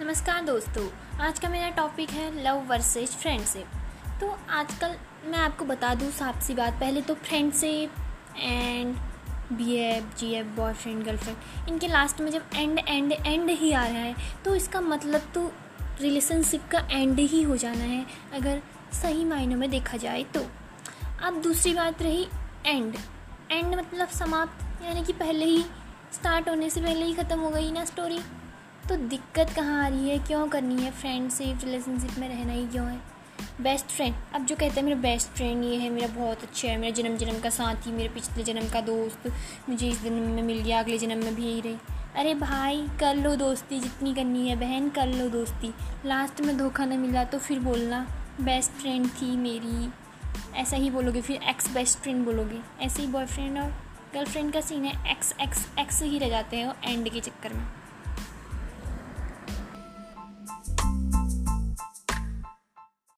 नमस्कार दोस्तों, आज का मेरा टॉपिक है लव वर्सेज फ्रेंडशिप तो आजकल मैं आपको बता दूँ साफ़ सी बात, पहले तो friendship and B F G F boyfriend girlfriend इनके लास्ट में जब एंड एंड एंड ही आ रहा है तो इसका मतलब तो रिलेशनशिप का एंड ही हो जाना है, अगर सही मायनों में देखा जाए तो। अब दूसरी बात रही एंड एंड मतलब समाप्त, यानी कि पहले ही स्टार्ट होने से पहले ही ख़त्म हो गई ना स्टोरी तो दिक्कत कहाँ आ रही है? क्यों करनी है? फ्रेंडशिप रिलेशनशिप में रहना ही क्यों है? बेस्ट फ्रेंड अब जो कहते हैं, मेरा बेस्ट फ्रेंड ये है, मेरा बहुत अच्छा है, मेरा जन्म जन्म का साथी, मेरे पिछले जन्म का दोस्त, मुझे इस जन्म में मिल गया, अगले जन्म में भी यही रही। अरे भाई, कर लो दोस्ती, जितनी करनी है बहन, कर लो दोस्ती। लास्ट में धोखा न मिला तो फिर बोलना बेस्ट फ्रेंड थी मेरी। ऐसा ही बोलोगे, फिर एक्स बेस्ट फ्रेंड बोलोगे। ऐसे ही बॉयफ्रेंड और गर्लफ्रेंड का सीन है एक्स एक्स एक्स ही रह जाते हैं एंड के चक्कर में।